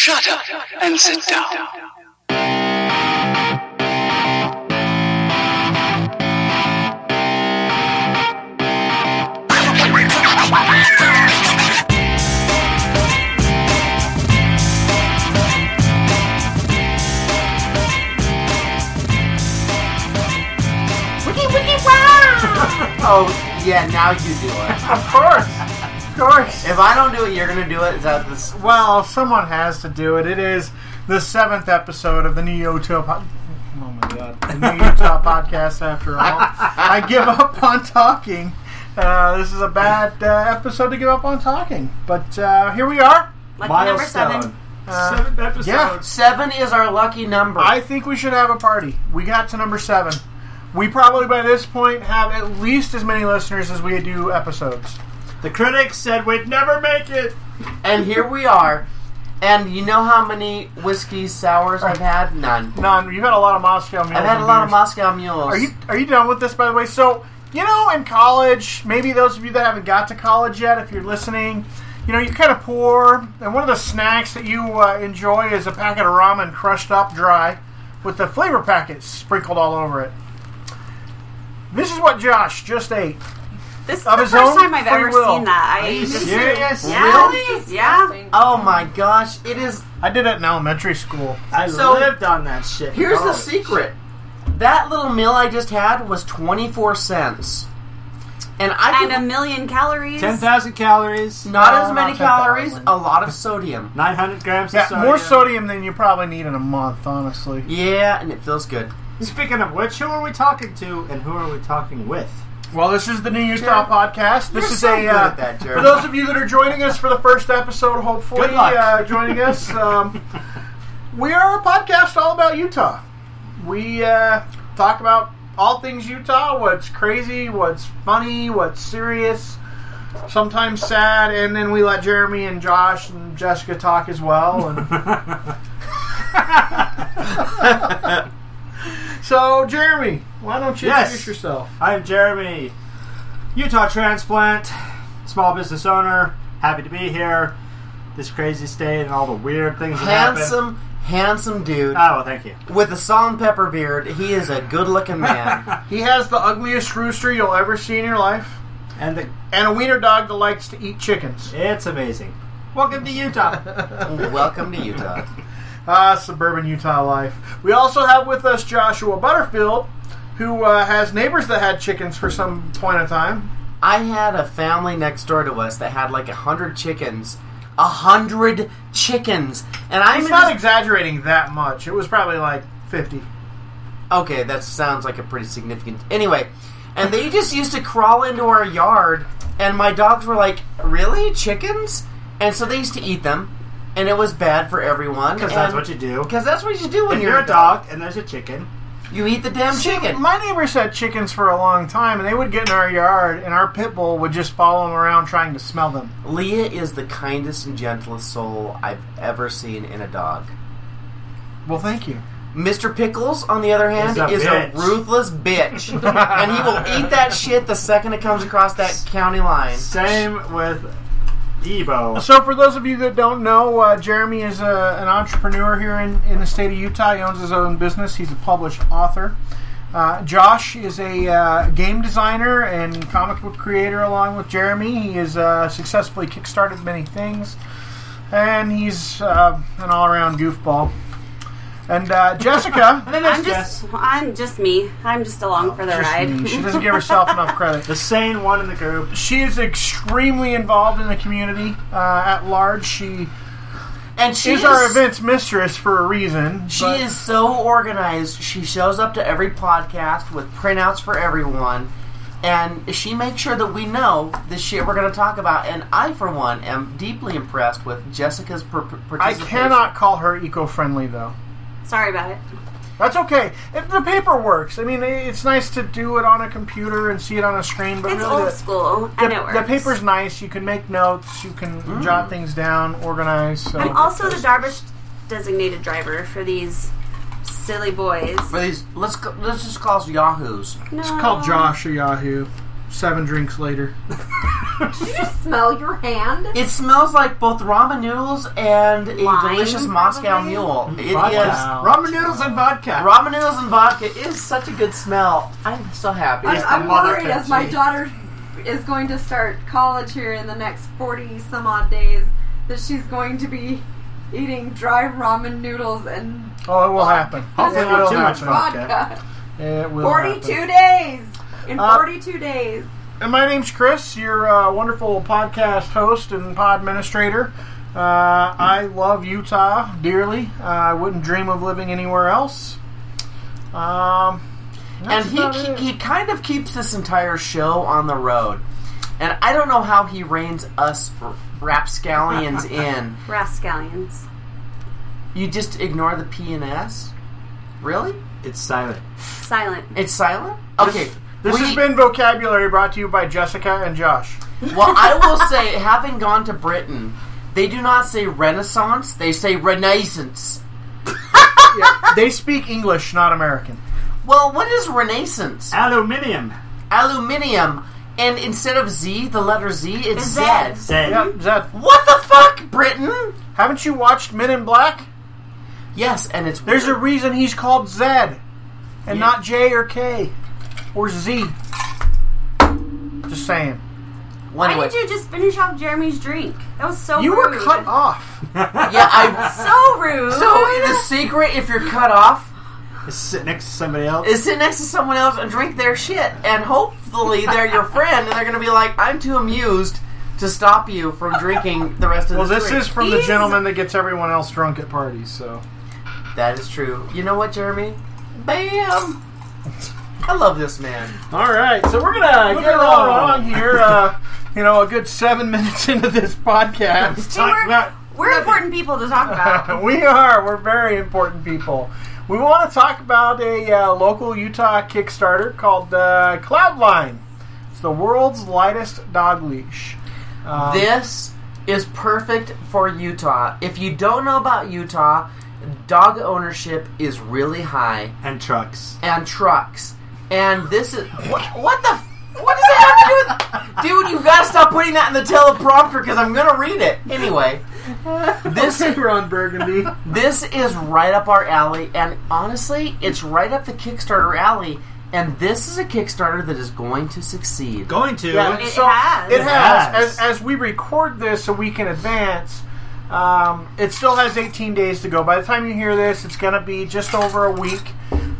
Shut up and sit down. Wiki, wiki, wow! oh, yeah, now you do it. Of course, of course. If I don't do it, you're gonna do it. Is that this? Well, someone has to do it. It is the seventh episode of the New Utah. Po- oh my god, the New Utah podcast. After all, I give up on talking. Uh, this is a bad uh, episode to give up on talking, but uh, here we are. Lucky number seven. Uh, Seventh episode. yeah. Seven is our lucky number. I think we should have a party. We got to number seven. We probably by this point have at least as many listeners as we do episodes. The critics said we'd never make it. and here we are. And you know how many whiskey sours I've had? None. None. You've had a lot of Moscow mules. I've had a lot of. Moscow mules. Are you are you done with this by the way? So you know, in college, maybe those of you that haven't got to college yet, if you're listening, you know, you're kind of poor, and one of the snacks that you uh, enjoy is a packet of ramen crushed up dry, with the flavor packets sprinkled all over it. This is what Josh just ate. This is Of the his first time I've ever will. seen that. I Are you just, serious? Yeah. Really? Yeah. Oh my gosh! It is. I did it in elementary school. I So- lived on that shit. in Here's the college. secret. That little meal I just had was twenty four cents, and I And can a million calories. Ten thousand calories. not No, as many not 10,000. calories, a lot of sodium. Nine hundred grams Yeah, of sodium. more sodium than you probably need in a month, honestly. Yeah, and it feels good. Speaking of which, who are we talking to, and who are we talking with? Well, this is the New Utah Jared, podcast. This is so a good uh, at that, for those of you that are joining us for the first episode. Hopefully. Uh, joining us. Um, we are a podcast all about Utah. We uh, talk about all things Utah. What's crazy, what's funny, what's serious. Sometimes sad, and then we let Jeremy and Josh and Jessica talk as well. And so, Jeremy, why don't you Yes. introduce yourself? I'm Jeremy, Utah transplant, small business owner. Happy to be here. This crazy state and all the weird things that happen. Handsome, handsome dude Oh, well, thank you. with a salt and pepper beard. He is a good looking man. He has the ugliest rooster you'll ever see in your life, And the, and a wiener dog that likes to eat chickens. it's amazing. Welcome to Utah. Welcome to Utah. Ah, suburban Utah life. We also have with us Joshua Butterfield, who uh, has neighbors that had chickens for some point of time. I had a family next door to us that had like a hundred chickens. A hundred chickens, and I'm He's not just- exaggerating that much. It was probably like 50. okay. That sounds like a pretty significant. Anyway, and they just used to crawl into our yard, and my dogs were like, "Really, chickens?" And so they used to eat them, and it was bad for everyone. Because that's what you do. Because that's what you do when If you're, you're a dog and there's a chicken, You eat the damn See, chicken. My neighbors had chickens for a long time, and they would get in our yard, and our pit bull would just follow them around trying to smell them. Leah is the kindest and gentlest soul I've ever seen in a dog. Well, thank you. Mr. Pickles, on the other hand, Is a is a ruthless bitch. and he will eat that shit the second it comes across that county line. same with So, for those of you that don't know, uh, Jeremy is a, an entrepreneur here in, in the state of Utah. He owns his own business. He's a published author. Uh, Josh is a uh, game designer and comic book creator along with Jeremy. He has uh, successfully kickstarted many things, and he's uh, an all around goofball. And uh, Jessica, And I'm Jess, just, I'm just me. I'm just along for the just ride. me. she doesn't give herself enough credit. the sane one in the group. She is extremely involved in the community uh, at large. She And she is is, our events mistress for a reason. She but- is so organized. She shows up to every podcast with printouts for everyone. And she makes sure that we know the shit we're going to talk about. And I, for one, am deeply impressed with Jessica's per- per- I participation. cannot call her eco-friendly though. Sorry about it. That's okay. If the paper works. I mean, it's nice to do it on a computer and see it on a screen, but It's really, old the, school, the, and it works. the paper's nice. You can make notes. You can Mm. jot things down, organize. So. I'm also the Darvish designated driver for these silly boys. For these, let's go, let's just call us yahoos. No. It's called Josh or Yahoo. Seven drinks later. Did you just smell your hand? It smells like both ramen noodles and a Lime, delicious Moscow probably? Mule. It is Vodka. Ramen noodles and vodka. ramen noodles and vodka is such a good smell. I'm so happy. I'm, I'm mother worried as my country. daughter is going to start college here in the next 40 some odd days that she's going to be eating dry ramen noodles and Oh, it will happen. Hopefully it not will too much happen. vodka. vodka. It will 42 happen. days! In Uh, 42 days. And my name's Chris, your uh, wonderful podcast host and pod administrator. Uh, I love Utah dearly. Uh, I wouldn't dream of living anywhere else. Um, and that's he about ke- it. he kind of keeps this entire show on the road. And I don't know how he reins us r- rapscallions in. Rascallions. You just ignore the P and S? Really? It's silent. Silent. It's silent? Okay. This we- has been vocabulary brought to you by Jessica and Josh. Well, I will say, having gone to Britain, they do not say Renaissance; they say Renaissance. Yeah, they speak English, not American. Well, what is Renaissance? Aluminium. Aluminium, and instead of Z, the letter Z, it's Z. Zed. Say. Yep, Zed. What the fuck, Britain? Haven't you watched Men in Black? Yes, and it's There's a reason he's called Zed and Yeah. not J or K or Z. Just saying. Well, Why anyway, did you just finish off Jeremy's drink? That was so rude. You rude. were cut off. yeah, I'm So rude. So the secret, if you're cut off, Is sit next to somebody else. is sit next to someone else and drink their shit, and hopefully they're your friend, and they're going to be like, "I'm too amused to stop you from drinking the rest of this. Well, this." this drink." is from the He's- gentleman that gets everyone else drunk at parties. So That is true. You know what, Jeremy? Bam! I love this man. all right, so we're gonna get along. on here. Uh, you know, a good seven minutes into this podcast. See, we're, Talk- we're important people to talk about. we are. We're very important people. We want to talk about a uh, local Utah Kickstarter called uh, Kloudline. It's the world's lightest dog leash. Um, This is perfect for Utah. If you don't know about Utah, dog ownership is really high, and trucks. and trucks. And this is what, what the f- what does that have to do with? Dude, you gotta stop putting that in the teleprompter because I'm gonna read it anyway. This Okay, Ron Burgundy. this is right up our alley, and honestly, it's right up the Kickstarter alley. And this is a Kickstarter that is going to succeed. Going to. Yeah, It so has. It It has. has. As, as we record this a week in advance, um, it still has 18 days to go. By the time you hear this, it's going to be just over a week.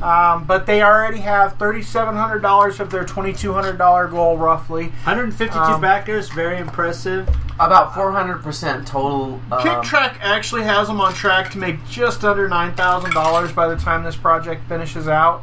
Um, but they already have $3,700 of their $2,200 goal, roughly. 152 Um, backers. Very impressive. About 400% total. Um, Kicktraq actually has them on track to make just under $9,000 by the time this project finishes out.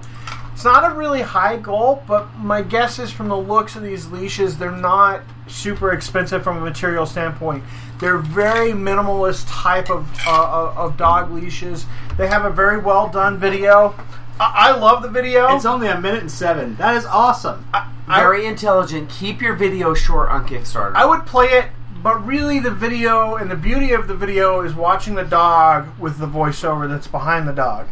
It's not a really high goal, but my guess is from the looks of these leashes, they're not super expensive from a material standpoint. They're very minimalist type of uh, of dog leashes. They have a very well done video. I, I love the video. It's only a minute and seven. That is awesome. I- Very intelligent. Keep your video short on Kickstarter. I would play it, but really the video and the beauty of the video is watching the dog with the voiceover that's behind the dog.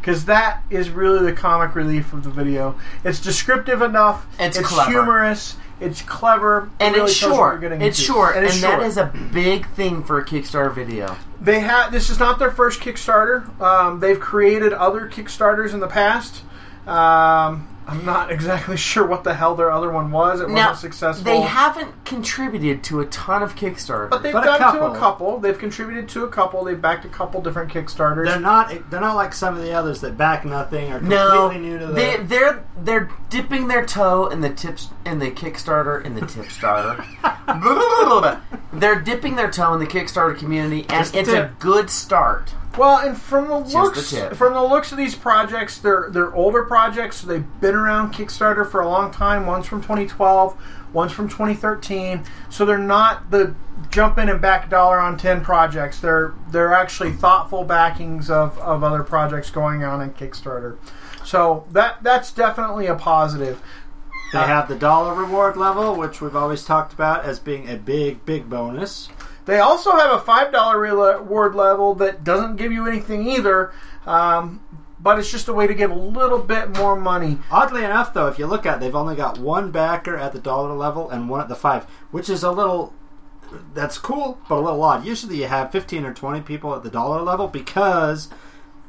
Because that is really the comic relief of the video. It's descriptive enough. It's clever. humorous. It's clever. and it really it's tells you what short. It's short, and, and, it's that short. is a big thing for a Kickstarter video. They have. This is not their first Kickstarter. Um, they've created other Kickstarters in the past. Um, I'm not exactly sure what the hell their other one was. It Now, wasn't successful. they haven't contributed to a ton of Kickstarter. but they've But a to couple. a couple. They've contributed to a couple. They've backed a couple different Kickstarters. They're not. They're not like some of the others that back nothing or no, completely new to the. they, they're they're dipping their toe in the tips in the Kickstarter in the Tipstarter. they're dipping their toe in the Kickstarter community, and Just the it's a good start. Well, and from the Just looks the from the looks of these projects, they're they're older projects. So they've been around Kickstarter for a long time. One's from 2012, one's from 2013. So they're not the jump in and back dollar on ten projects. They're they're actually thoughtful backings of, of other projects going on in Kickstarter. So that that's definitely a positive. They have the dollar reward level, which we've always talked about as being a big, big bonus. They also have a five dollar reward level that doesn't give you anything either. Um, but it's just a way to give a little bit more money. Oddly enough, though, if you look at it, they've only got one backer at the dollar level and one at the five, which is a little. That's cool, but a little odd. Usually, you have fifteen or twenty people at the dollar level because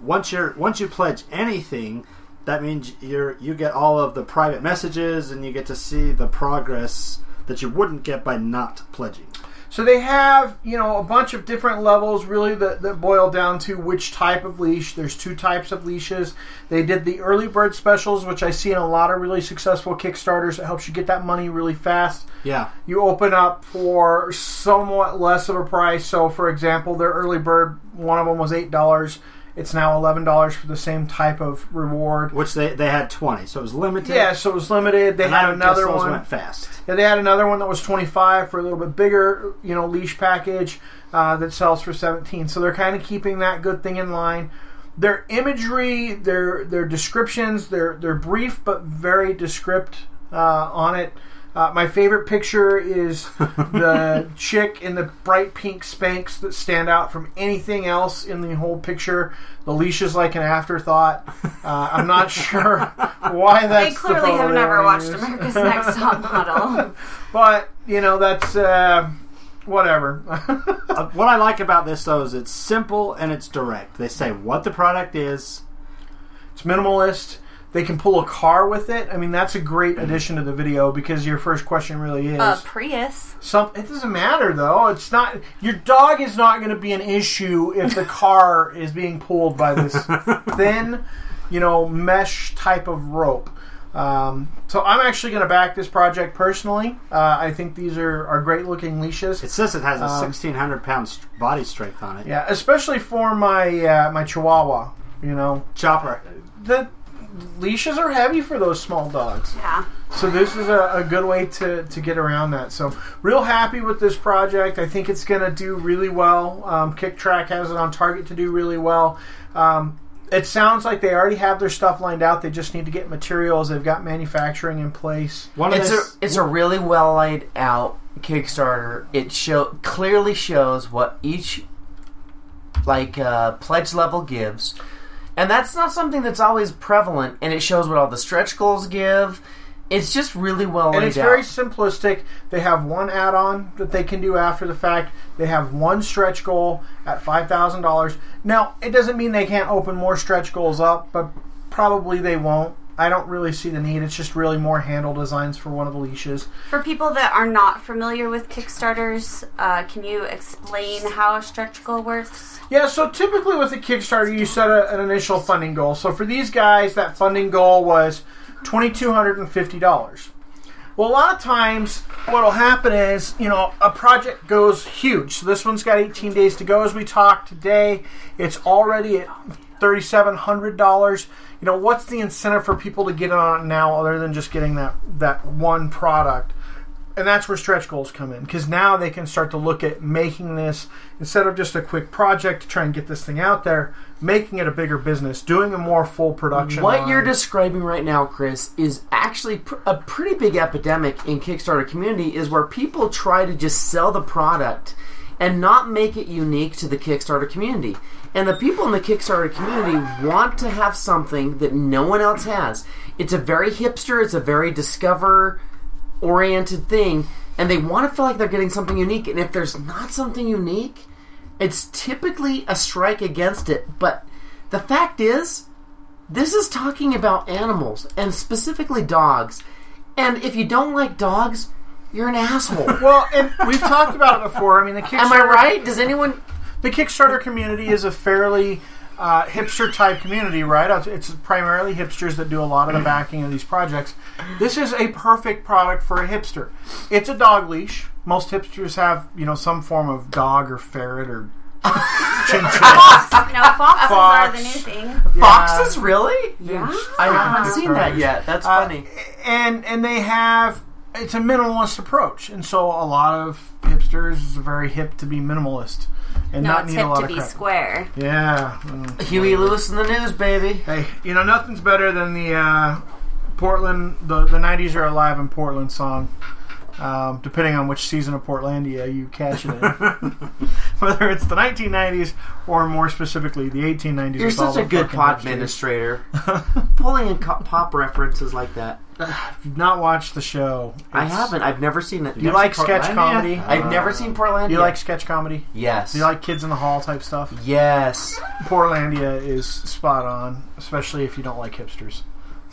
once you're once you pledge anything, that means you're you get all of the private messages and you get to see the progress that you wouldn't get by not pledging. So they have, you know, a bunch of different levels really that, that boil down to which type of leash. There's two types of leashes. They did the early bird specials, which I see in a lot of really successful Kickstarters. It helps you get that money really fast. Yeah, You open up for somewhat less of a price. So, for example, their early bird, one of them was $8. It's now $11 for the same type of reward. which they they had twenty, so it was limited. Yeah, so it was limited. They and had another one. went fast. Yeah, they had another one that was 25 for a little bit bigger, you know, leash package uh, that sells for 17. So they're kind of keeping that good thing in line. Their imagery, their their descriptions, they're they're brief but very descript uh, on it. Uh, my favorite picture is the chick in the bright pink Spanx that stand out from anything else in the whole picture. The leash is like an afterthought. Uh, I'm not sure why that's. They the clearly photo have never watched use. America's Next Top Model. But you know that's uh, whatever. Uh, what I like about this though is it's simple and it's direct. They say what the product is. it's minimalist. They can pull a car with it. I mean, that's a great addition to the video because your first question really is A Prius. some. It doesn't matter though. It's not your dog is not going to be an issue if the car is being pulled by this thin, you know, mesh type of rope. Um, so I'm actually going to back this project personally. Uh, I think these are, are great looking leashes. It says it has a Um, sixteen hundred pound st- body strength on it. yeah, especially for my uh, my Chihuahua. You know, Chopper. the leashes are heavy for those small dogs. Yeah. So this is a, a good way to, to get around that. So real happy with this project. I think it's going to do really well. Um, Kicktraq has it on target to do really well. Um, it sounds like they already have their stuff lined out. They just need to get materials. They've got manufacturing in place. One of It's a it's a really well laid out Kickstarter. It show clearly shows what each like uh, pledge level gives, and that's not something that's always prevalent. And it shows what all the stretch goals give. It's just really well And it's out. very simplistic. They have one add-on that they can do after the fact. They have one stretch goal at five thousand dollars. Now, it doesn't mean they can't open more stretch goals up, but probably they won't. I don't really see the need. It's just really more handle designs for one of the leashes. For people that are not familiar with Kickstarters, uh, can you explain how a stretch goal works? Yeah, so typically with a Kickstarter, you set a, an initial funding goal. So for these guys, that funding goal was $2,250. Well, a lot of times, what'll happen is, you know, a project goes huge. So this one's got 18 days to go as we talk today. It's already at $3,700. You know, what's the incentive for people to get on it now other than just getting that, that one product? and that's where stretch goals come in because now they can start to look at making this instead of just a quick project to try and get this thing out there making it a bigger business doing a more full production What line. you're describing right now, Chris, is actually pr- a pretty big epidemic in Kickstarter community. Is where people try to just sell the product and not make it unique to the Kickstarter community. And the people in the Kickstarter community want to have something that no one else has. It's a very hipster. It's a very discover oriented thing, and they want to feel like they're getting something unique. And if there's not something unique, it's typically a strike against it. But the fact is, this is talking about animals and specifically dogs. And if you don't like dogs, you're an asshole. well and we've talked about it before i mean the kickstarter Am I right? Does anyone? The kickstarter community is a fairly uh, hipster type community right It's- it's primarily hipsters that do a lot of the backing of these projects this is a perfect product for a hipster it's a dog leash most hipsters have you know some form of dog or ferret or chinchilla Fox. No, foxes are the new thing. Foxes, really? Yeah. I haven't seen that yet. That's Uh, funny. and and they have it's a minimalist approach, and so a lot of hipsters is very hip to be minimalist and No, not it's need a lot to of be crap. square. Yeah. mm. Huey Lewis in the news, baby. Hey, you know nothing's better than the uh, Portland. The the '90s are alive in Portland song. um, depending on which season of Portlandia you catch it in. Whether it's the 1990s or more specifically the 1890s. You're all such a good fucking pod administrator. Pulling in co- pop references like that. If you've not watched the show, I it's- haven't. I've never seen it. Do you like sketch Portlandia? comedy? I've never seen Portlandia. Do you like sketch comedy? Yes. Do you like Kids in the Hall type stuff? Yes. Portlandia is spot on, especially if you don't like hipsters.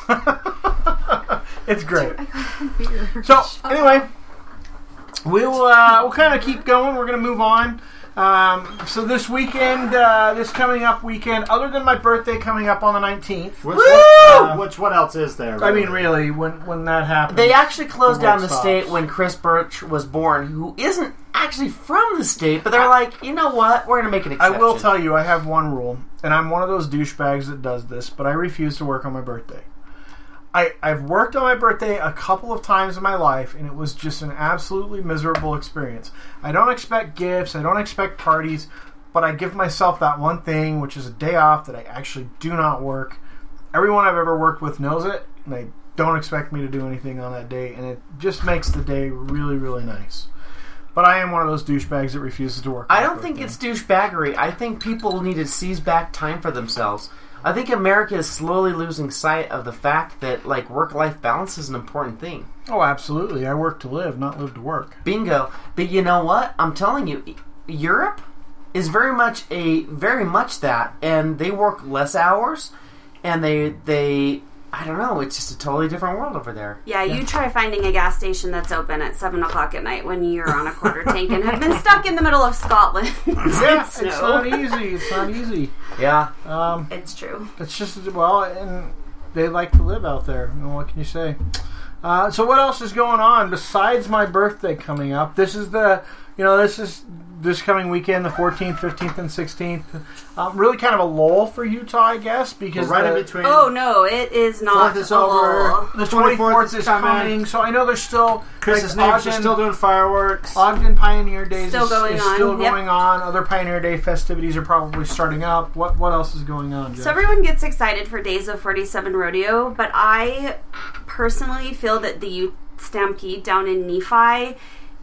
it's great. So anyway, we'll uh, we'll kind of keep going. We're going to move on. Um, so this weekend, uh, this coming up weekend, other than my birthday coming up on the nineteenth, Which, Woo! what, which what else is there? I mean, really, when when that happens, They actually closed The down the stops. state when Chris Birch was born, who isn't actually from the state, but they're like, you know what? We're going to make an exception. I will tell you, I have one rule, and I'm one of those douchebags that does this, but I refuse to work on my birthday. I, I've worked on my birthday a couple of times in my life, and it was just an absolutely miserable experience. I don't expect gifts, I don't expect parties, but I give myself that one thing, which is a day off that I actually do not work. Everyone I've ever worked with knows it, and they don't expect me to do anything on that day, and it just makes the day really, really nice. But I am one of those douchebags that refuses to work. I don't think it's douchebaggery. I think people need to seize back time for themselves. I think America is slowly losing sight of the fact that like work life balance is an important thing. Oh, absolutely. I work to live, not live to work. Bingo. But you know what? I'm telling you, Europe is very much a very much that, and they work less hours, and they they I don't know. It's just a totally different world over there. Yeah, you try finding a gas station that's open at seven o'clock at night when you're on a quarter tank and have been stuck in the middle of Scotland. Yeah, It's it's snow. not easy. It's not easy. Yeah. Um, It's true. it's just well, and they like to live out there. You know, what can you say? Uh, so what else is going on besides my birthday coming up? This is the you know this is this coming weekend, the 14th, 15th, and 16th. Um, really kind of a lull for Utah, I guess, because right the, in between. Oh no, it is not. Fourth is a over. lull. the 24th 24th is coming. coming. So I know there's still Chris's like, neighbors Ogden- still doing fireworks. Ogden Pioneer Days Still is, going is on, still yep. going on. Other Pioneer Day festivities are probably starting up. What what else is going on? Jeff? So everyone gets excited for Days of 47 Rodeo, but I personally feel that the Ute Stampede down in Nephi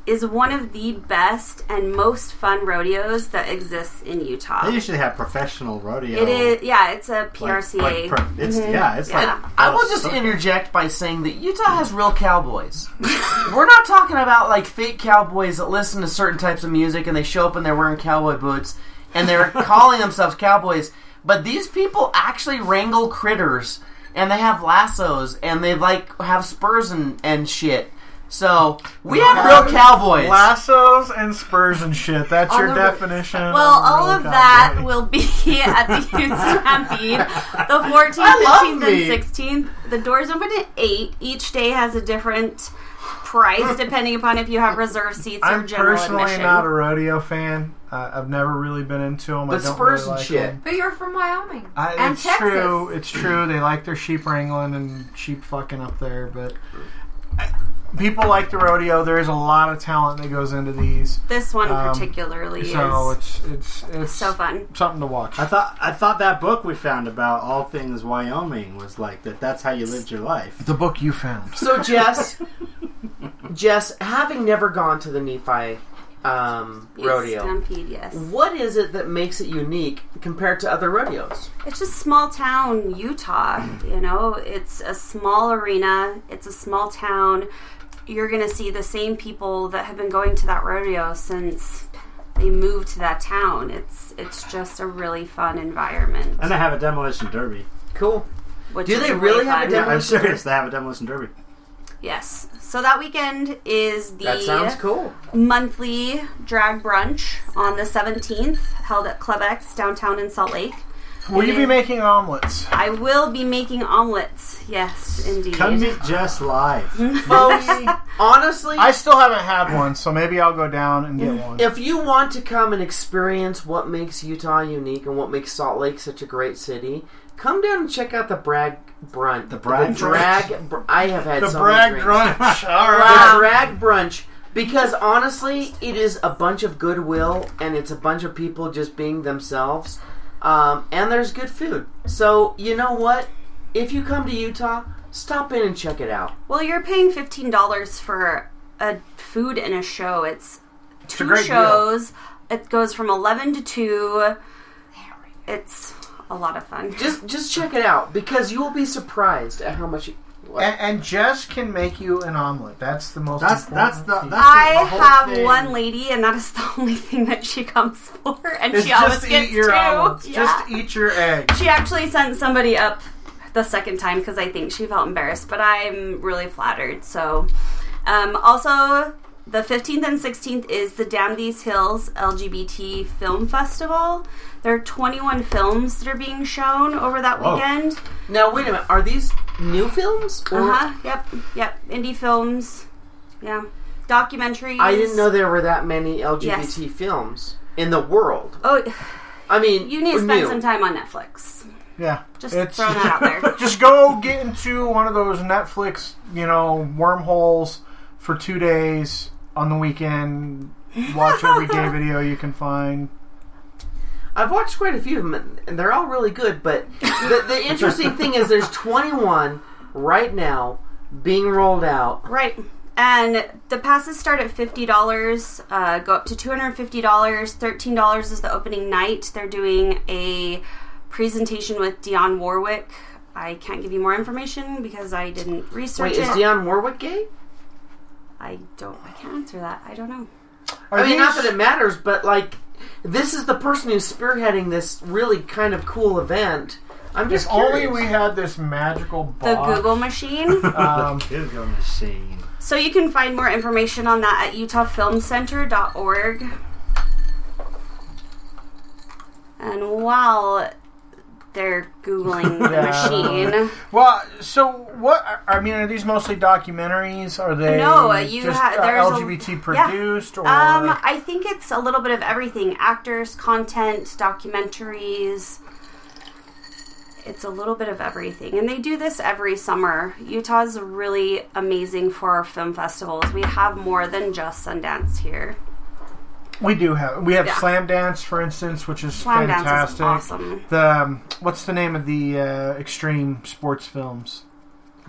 is one of the best and most fun rodeos that exists in Utah. They usually have professional rodeo. It is, yeah, it's a PRCA. like pro- it's mm-hmm. yeah, it's Yeah. like. I will just interject by saying that Utah has real cowboys. We're not talking about like fake cowboys that listen to certain types of music and they show up and they're wearing cowboy boots and they're calling themselves cowboys. But these people actually wrangle critters and they have lassos and they like have spurs and, and shit. So we have real cowboys. lassos and spurs and shit. That's All your of definition. Well, of all real of that cowboy. will be at the Ute Stampede. The 14th, 15th, and 16th. The doors open at 8. Each day has a different price depending upon if you have reserved seats or general admission. I'm personally not a rodeo fan. Uh, I've never really been into them. I But don't spurs really and like shit. 'em. But you're from Wyoming I, and it's Texas. true. It's true. They like their sheep wrangling and sheep fucking up there, but people like the rodeo. There is a lot of talent that goes into these, This one Um, particularly so is it's it's it's so fun. something to watch. I thought I thought that book we found about all things Wyoming was like that. That's how you lived your life. the book you found. So Jess, Jess, having never gone to the Nephi um, rodeo, Stampede, yes. what is it that makes it unique compared to other rodeos? It's just small town Utah. You know, it's a small arena. It's a small town. You're gonna see the same people that have been going to that rodeo since they moved to that town. It's it's just a really fun environment. And they have a demolition derby. Cool. Which Do they really really have a demolition? demo- I'm serious. They have a demolition derby. Yes. So that weekend is the That sounds cool. monthly drag brunch on the 17th, held at Club X downtown in Salt Lake. Will you be making omelets? I will be making omelets. Yes, indeed. Come meet Jess live. Folks, honestly, I still haven't had one, so maybe I'll go down and get one. if you want to come and experience what makes Utah unique and what makes Salt Lake such a great city, come down and check out the Bragg Brunch. The Bragg drag. Br- I have had the so brag many drinks. brunch. All The right. drag brunch. Because honestly, it is a bunch of goodwill and it's a bunch of people just being themselves. Um, and there's good food. So, you know what? If you come to Utah, stop in and check it out. Well, you're paying fifteen dollars for a food and a show. It's two deal. shows. It goes from eleven to two. It's a lot of fun. Just just check it out because you will be surprised at how much. You, And, and Jess can make you an omelet. That's the most. That's that's the that's I the whole have thing. one lady, and that is the only thing that she comes for, and It's she always just gets eat your two. omelets. Yeah. Just eat your eggs. She actually sent somebody up the second time because I think she felt embarrassed, but I'm really flattered. So, um, also the 15th and 16th is the Damn These Hills LGBT Film Festival. There are 21 films that are being shown over that Whoa. weekend. now wait a minute. Are these new films? Uh huh. Yep. Yep. Indie films. Yeah. Documentaries. I didn't know there were that many LGBT Yes. films in the world. Oh, I mean, you need to spend new. some time on Netflix. Yeah, Just It's- throwing that out there. Just go get into one of those Netflix, you know, wormholes for two days on the weekend. Watch every gay video you can find. I've watched quite a few of them, and they're all really good. But the, the interesting thing is, there's 21 right now being rolled out. Right. And the passes start at fifty dollars, uh, go up to two hundred and fifty dollars. Thirteen dollars is the opening night. They're doing a presentation with Dionne Warwick. I can't give you more information because I didn't research Wait, is it. Dionne Warwick gay? I don't. I can't answer that. I don't know. Are I mean, not these- that it matters, but like, this is the person who's spearheading this really kind of cool event. I'm just If only we had this magical The. Google machine. Um, Google machine. so you can find more information on that at utahfilmcenter.org. And while they're googling the Yeah. machine. well, so what? I mean, are these mostly documentaries? Are they No, you just ha- uh, there's a- LGBT yeah. produced or? Um, I think it's a little bit of everything: actors, content, documentaries. It's a little bit of everything, and they do this every summer. Utah's really amazing for our film festivals. We have more than just Sundance here. We do have we have Yeah. Slamdance, for instance, which is Slamdance fantastic. is awesome. The um, what's the name of the uh, extreme sports films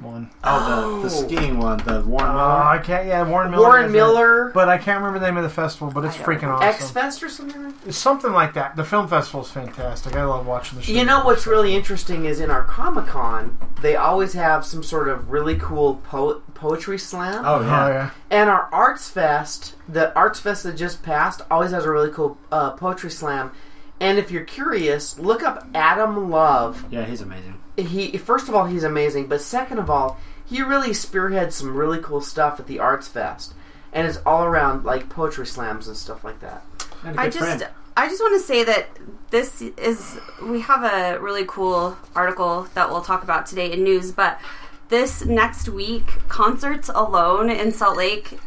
one? Oh, the, the skiing one, the Warren Oh, Miller. I can't. Yeah, Warren Miller. Warren has it. Miller, But I can't remember the name of the festival. But it's freaking know. awesome. X Fest or something. like that? It's something like that. The film festival is fantastic. I love watching the show. You know what's really interesting is in our Comic Con, they always have some sort of really cool po- poetry slam. Oh Oh yeah. yeah. And our Arts Fest, the Arts Fest that just passed, always has a really cool uh, poetry slam. And if you're curious, look up Adam Love. Yeah, he's amazing. He first of all, he's amazing, but second of all, he really spearheads some really cool stuff at the Arts Fest, and it's all around like poetry slams and stuff like that. And a I good just friend. I just want to say that this is we have a really cool article that we'll talk about today in news, but this next week concerts alone in Salt Lake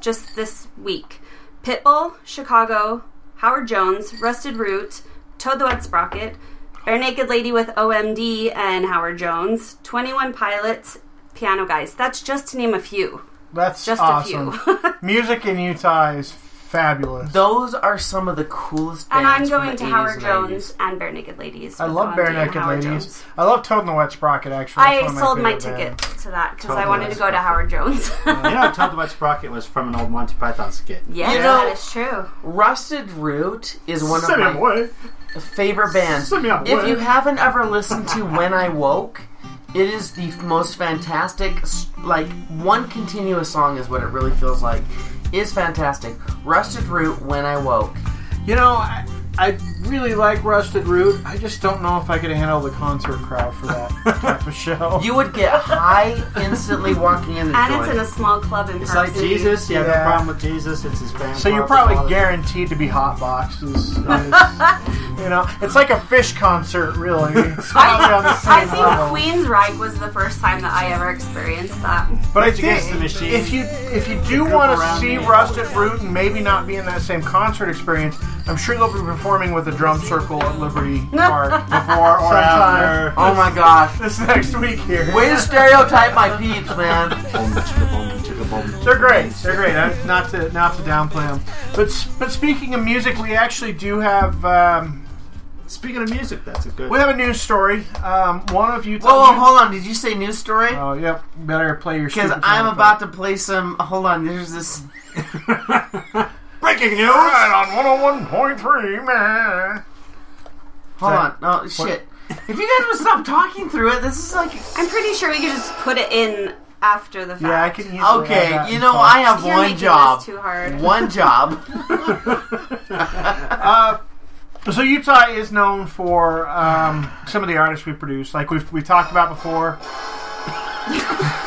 just this week. Pitbull, Chicago, Howard Jones, Rusted Root, Toad the Wet Sprocket, Barenaked Lady with OMD and Howard Jones, 21 Pilots, Piano Guys. That's just to name a few. That's Just awesome. a few. Music in Utah is fabulous. Those are some of the coolest and I'm bands from going the to Howard and Jones 90s. and Barenaked Ladies. I love OMD Barenaked Ladies. Jones. I love Toad and the Wet Sprocket. Actually, That's I one sold my favorite ticket bands. to that because I wanted to go to Howard Jones. You know, Toad the Wet Sprocket was from an old Monty Python skit. yes, You know- that is true. Rusted Root is one of Send me my away. Favorite bands. Me If you haven't ever listened to When I Woke, it is the most fantastic, like, one continuous song is what it really feels like. Is fantastic. Rusted Root, When I Woke. You know, I, I really like Rusted Root. I just don't know if I could handle the concert crowd for that type of show. You would get high instantly walking in the And joint. it's in a small club in It's like person. Jesus. You have Yeah. no problem with Jesus. It's his fan. so you're probably guaranteed to be hot boxes. you know, it's like a Phish concert, really. It's probably on the same I think level. Queensryche was the first time that I ever experienced that. But I Rage Against think the Machine. if you if you do group want to around see me. Rusted Root and maybe not be in that same concert experience, I'm sure they'll be performing with the drum circle at Liberty Park before or sometime after. oh my gosh. this next week here. Way to stereotype my peeps, man. Boom, chicka, boom, chicka, boom. They're great. They're great. I'm not to not to downplay them. But but speaking of music, we actually do have um, Speaking of music, that's a good. We have a news story. Um, one of you. Whoa, whoa, hold on. Did you say news story? Oh, yep. Better play your. Because I'm about to play some. Hold on. There's this. breaking news. Right on 101.3, man. Hold That- on. Oh shit. If you guys would stop talking through it, this is like. I'm pretty sure we could just put it in after the fact. Yeah, I can easily. add Okay, that you in know, post. I have You're one making job. this too hard. One job. Uh, so Utah is known for um, some of the artists we produce, like we've we talked about before.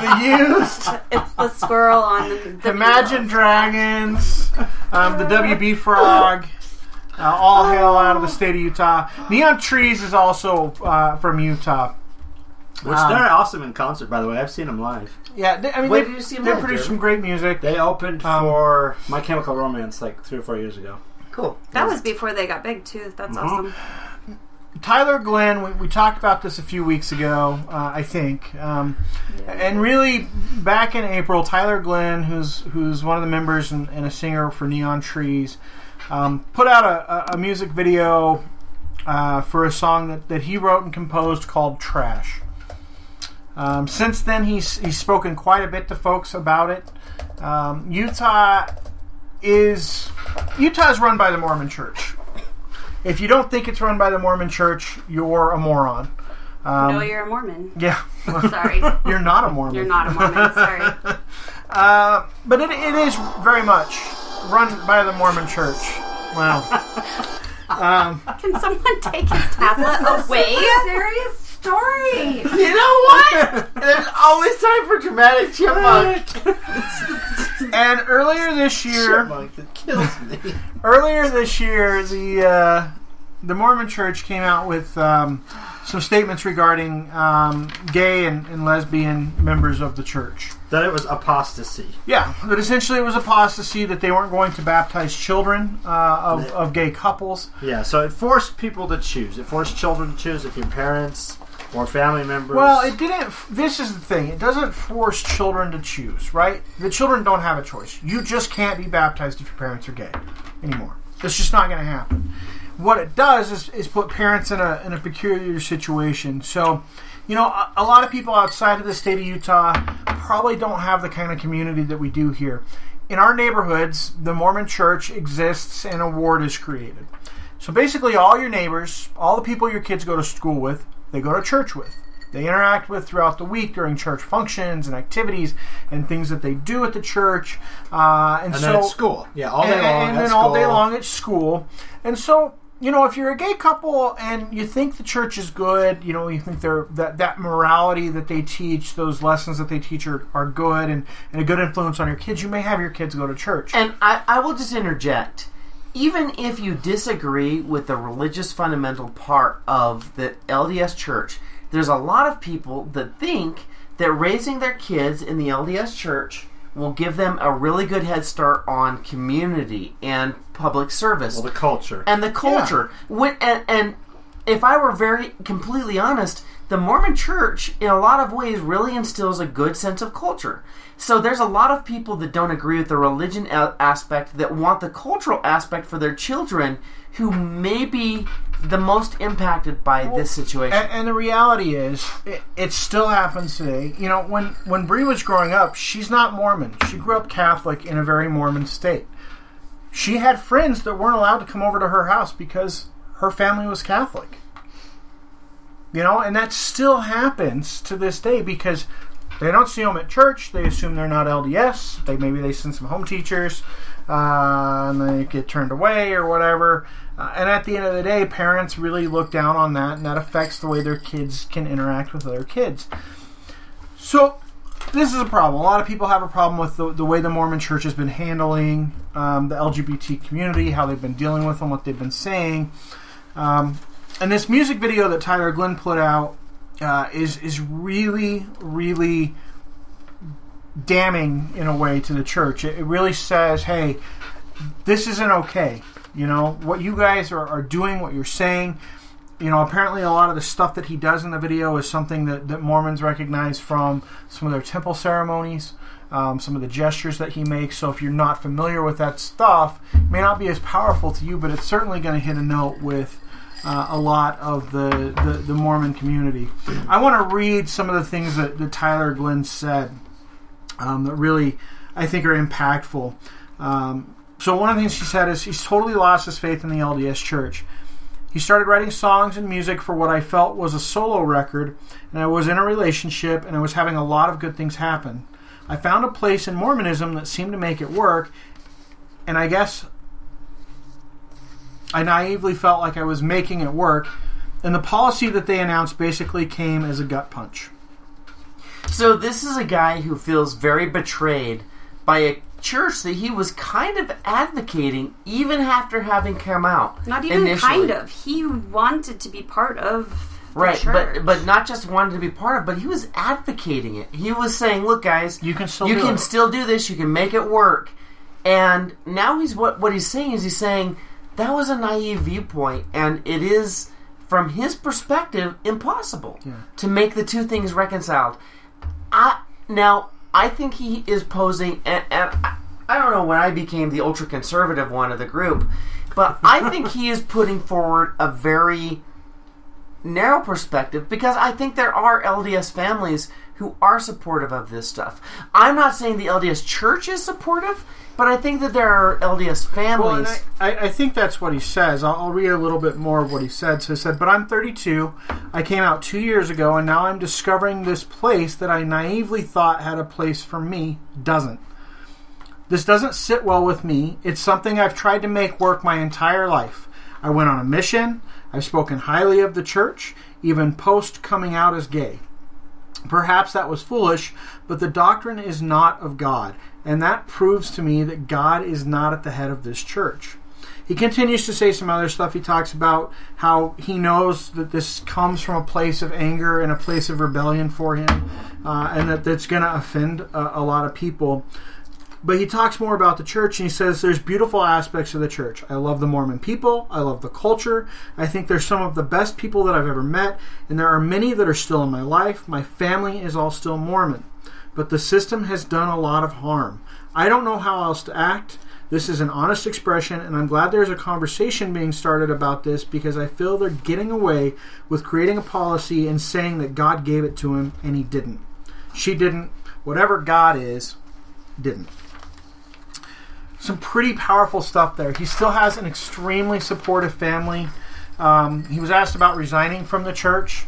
the used, It's the squirrel on the, the Imagine Dragons, um, the WB Frog, uh, all hail out of the state of Utah. Neon Trees is also uh, from Utah. Which Um, they're awesome in concert, by the way. I've seen them live. Yeah, they, I mean Where they, did you they live, produce Jeremy? some great music. They opened Um, for My Chemical Romance like three or four years ago. Cool. That was before they got big too. That's Mhm. awesome. Tyler Glenn, we, we talked about this a few weeks ago, uh, I think. Um, And really, back in April, Tyler Glenn, who's who's one of the members and, and a singer for Neon Trees, um, put out a, a, a music video uh, for a song that, that he wrote and composed called Trash. Um, since then, he's, he's spoken quite a bit to folks about it. Um, Utah is Utah is run by the Mormon Church. If you don't think it's run by the Mormon Church, you're a moron. Um, no, you're a Mormon. yeah, Sorry, you're not a Mormon. you're not a Mormon. Sorry. Uh, but it, it is very much run by the Mormon Church. Wow. um, Can someone take his tablet away? Serious story. You know what? There's always time for dramatic chipmunk. and earlier this year, chipmunk that kills me. earlier this year, the uh, the Mormon Church came out with um, some statements regarding um, gay and, and lesbian members of the church. That it was apostasy. Yeah, that essentially it was apostasy that they weren't going to baptize children uh, of, of gay couples. Yeah, so it forced people to choose. It forced children to choose if your parents or family members. Well, it didn't. This is the thing. It doesn't force children to choose, right? The children don't have a choice. You just can't be baptized if your parents are gay anymore. It's just not going to happen. What it does is, is put parents in a in a peculiar situation. So, you know, a, a lot of people outside of the state of Utah probably don't have the kind of community that we do here. In our neighborhoods, the Mormon Church exists and a ward is created. So basically, all your neighbors, all the people your kids go to school with, they go to church with. They interact with throughout the week during church functions and activities and things that they do at the church. Uh, and, and so, then at school. Yeah, all day and, long. and at then all day long at school. And so, you know, if you're a gay couple and you think the church is good, you know, you think they're that that morality that they teach, those lessons that they teach are, are good and, and a good influence on your kids, you may have your kids go to church. And I, I will just interject. Even if you disagree with the religious fundamental part of the LDS church, there's a lot of people that think that raising their kids in the LDS church will give them a really good head start on community and public service Well, the culture. and the culture. When, and, and if I were very completely honest, the Mormon Church, in a lot of ways, really instills a good sense of culture. So there's a lot of people that don't agree with the religion aspect that want the cultural aspect for their children, who may be the most impacted by this situation. And, and the reality is, it, it still happens today. You know, when when Bree was growing up, she's not Mormon. She grew up Catholic in a very Mormon state. She had friends that weren't allowed to come over to her house because her family was Catholic. You know, and that still happens to this day because they don't see them at church. They assume they're not LDS. They maybe they send some home teachers, uh, and they get turned away or whatever. Uh, and at the end of the day, parents really look down on that, and that affects the way their kids can interact with other kids. So this is a problem. A lot of people have a problem with the, the way the Mormon Church has been handling um, the LGBT community, how they've been dealing with them, what they've been saying. Um, and this music video that Tyler Glenn put out uh, is is really, really damning in a way to the church. It, it really says, "Hey, this isn't okay." You know what you guys are, are doing, what you're saying. You know, apparently a lot of the stuff that he does in the video is something that, that Mormons recognize from some of their temple ceremonies, um, some of the gestures that he makes. So if you're not familiar with that stuff, may not be as powerful to you, but it's certainly going to hit a note with uh, a lot of the, the, the Mormon community. I want to read some of the things that, that Tyler Glenn said um, that really I think are impactful. Um, so one of the things she said is he's totally lost his faith in the LDS Church. He started writing songs and music for what I felt was a solo record, and I was in a relationship and I was having a lot of good things happen. I found a place in Mormonism that seemed to make it work, and I guess I naively felt like I was making it work, and the policy that they announced basically came as a gut punch. So this is a guy who feels very betrayed by a church that he was kind of advocating even after having come out. Not even initially. kind of. He wanted to be part of the Right, but but not just wanted to be part of, but he was advocating it. He was saying, "Look, guys, You can still you do can it." still do this. You can make it work." And now he's what what he's saying is he's saying that was a naive viewpoint, and it is from his perspective impossible to make the two things reconciled. I now I think he is posing, and, and I, I don't know when I became the ultra conservative one of the group, but I think he is putting forward a very narrow perspective because I think there are LDS families who are supportive of this stuff. I'm not saying the LDS church is supportive, but I think that there are LDS Well, families. I, I, I think that's what he says. I'll, I'll read a little bit more of what he said. So he said, But I'm 32. I came out two years ago, and now I'm discovering this place that I naively thought had a place for me doesn't. This doesn't sit well with me. It's something I've tried to make work my entire life. I went on a mission. I've spoken highly of the church, even post coming out as gay. Perhaps that was foolish, but the doctrine is not of God, and that proves to me that God is not at the head of this church. He continues to say some other stuff. He talks about how he knows that this comes from a place of anger and a place of rebellion for him, uh, and that that's going to offend a, a lot of people. But he talks more about the church and he says there's beautiful aspects of the church. I love the Mormon people. I love the culture. I think they're some of the best people that I've ever met, and there are many that are still in my life. My family is all still Mormon. But the system has done a lot of harm. I don't know how else to act. This is an honest expression, and I'm glad there's a conversation being started about this because I feel they're getting away with creating a policy and saying that God gave it to him and he didn't. She didn't. Whatever God is, didn't some pretty powerful stuff there. He still has an extremely supportive family. Um, he was asked about resigning from the church,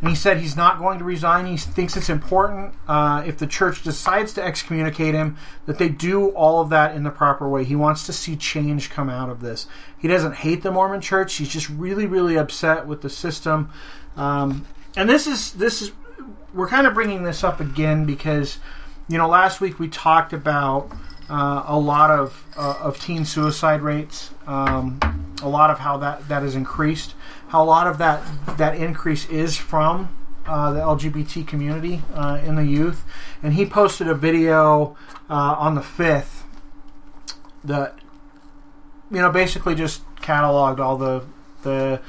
and he said he's not going to resign. He thinks it's important uh, if the church decides to excommunicate him that they do all of that in the proper way. He wants to see change come out of this. He doesn't hate the Mormon Church. He's just really, really upset with the system. Um, and this is this is we're kind of bringing this up again because you know last week we talked about uh, a lot of uh, of teen suicide rates, um, a lot of how that that has increased, how a lot of that that increase is from uh, the LGBT community uh, in the youth, and he posted a video uh, on the fifth that you know basically just cataloged all the the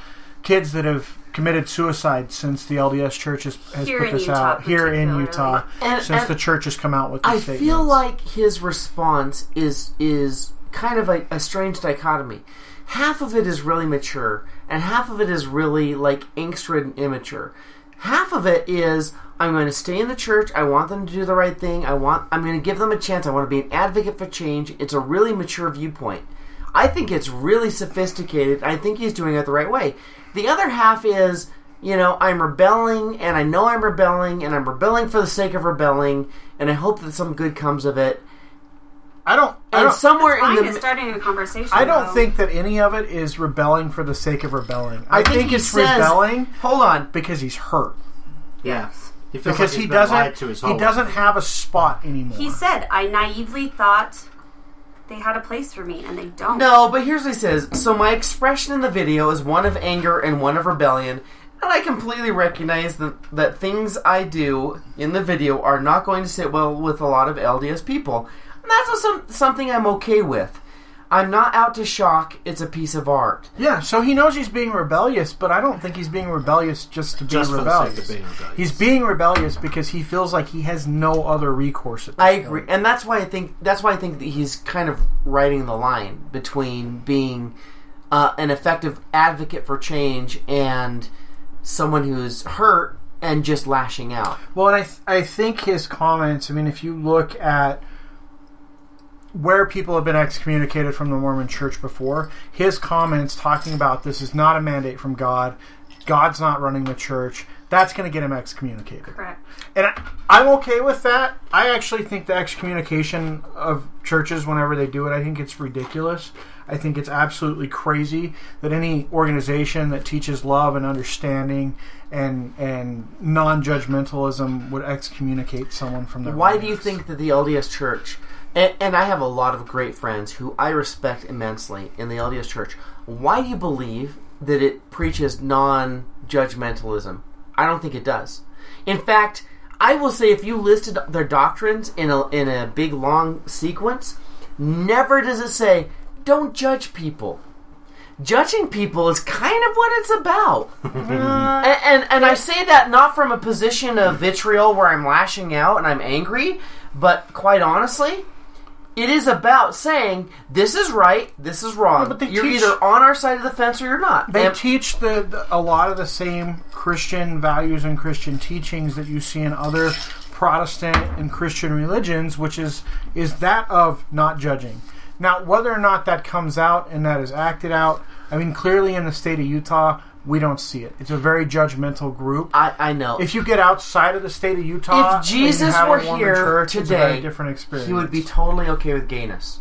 kids that have committed suicide since the LDS Church has, has put this Utah, out here in. Utah And- since and the church has come out with. These I statements. feel like his response is is kind of a, a strange dichotomy. Half of it is really mature, and half of it is really like angst-ridden, immature. Half of it is I'm going to stay in the church. I want them to do the right thing. I want I'm going to give them a chance. I want to be an advocate for change. It's a really mature viewpoint. I think it's really sophisticated. I think he's doing it the right way. The other half is, you know, I'm rebelling and I know I'm rebelling and I'm rebelling for the sake of rebelling and I hope that some good comes of it. I don't. I And don't, somewhere in it's the starting a conversation. I don't though. think that any of it is rebelling for the sake of rebelling. I, think, he it's says- rebelling Hold on. because he's hurt. Yes. He feels Because like he he's been doesn't. to his He whole doesn't have a spot anymore. He said, "I naively thought they had a place for me, and they don't." No, but here's what he says. So my expression in the video is one of anger and one of rebellion, and I completely recognize that that things I do in the video are not going to sit well with a lot of LDS people. And that's also something I'm okay with. I'm not out to shock. It's a piece of art. Yeah, so he knows he's being rebellious, but I don't think he's being rebellious just to be Just for the rebellious. sake of being rebellious. He's being rebellious because he feels like he has no other recourse. At this I point. agree, and that's why I think that's why I think that he's kind of writing the line between being uh, an effective advocate for change and someone who's hurt and just lashing out. Well, and I, th- I think his comments, I mean, if you look at where people have been excommunicated from the Mormon church before, his comments talking about this is not a mandate from God, God's not running the church, that's going to get him excommunicated. Correct. And I, I'm okay with that. I actually think the excommunication of churches, whenever they do it, I think it's ridiculous. I think it's absolutely crazy that any organization that teaches love and understanding and and non-judgmentalism would excommunicate someone from their Why do you think that the LDS Church, and, and I have a lot of great friends who I respect immensely in the LDS Church, why do you believe that it preaches non judgmentalism? I don't think it does. In fact, I will say if you listed their doctrines in a, in a big long sequence, never does it say, don't judge people. Judging people is kind of what it's about. and, and and I say that not from a position of vitriol where I'm lashing out and I'm angry, but quite honestly, it is about saying this is right, this is wrong. But they you're teach- either on our side of the fence or you're not. They And- teach the, the a lot of the same Christian values and Christian teachings that you see in other Protestant and Christian religions, which is is that of not judging. Now, whether or not that comes out and that is acted out, I mean, clearly in the state of Utah, we don't see it. It's a very judgmental group. I, I know. If you get outside of the state of Utah, If Jesus were here church, today, different experience. he would be totally okay with gayness.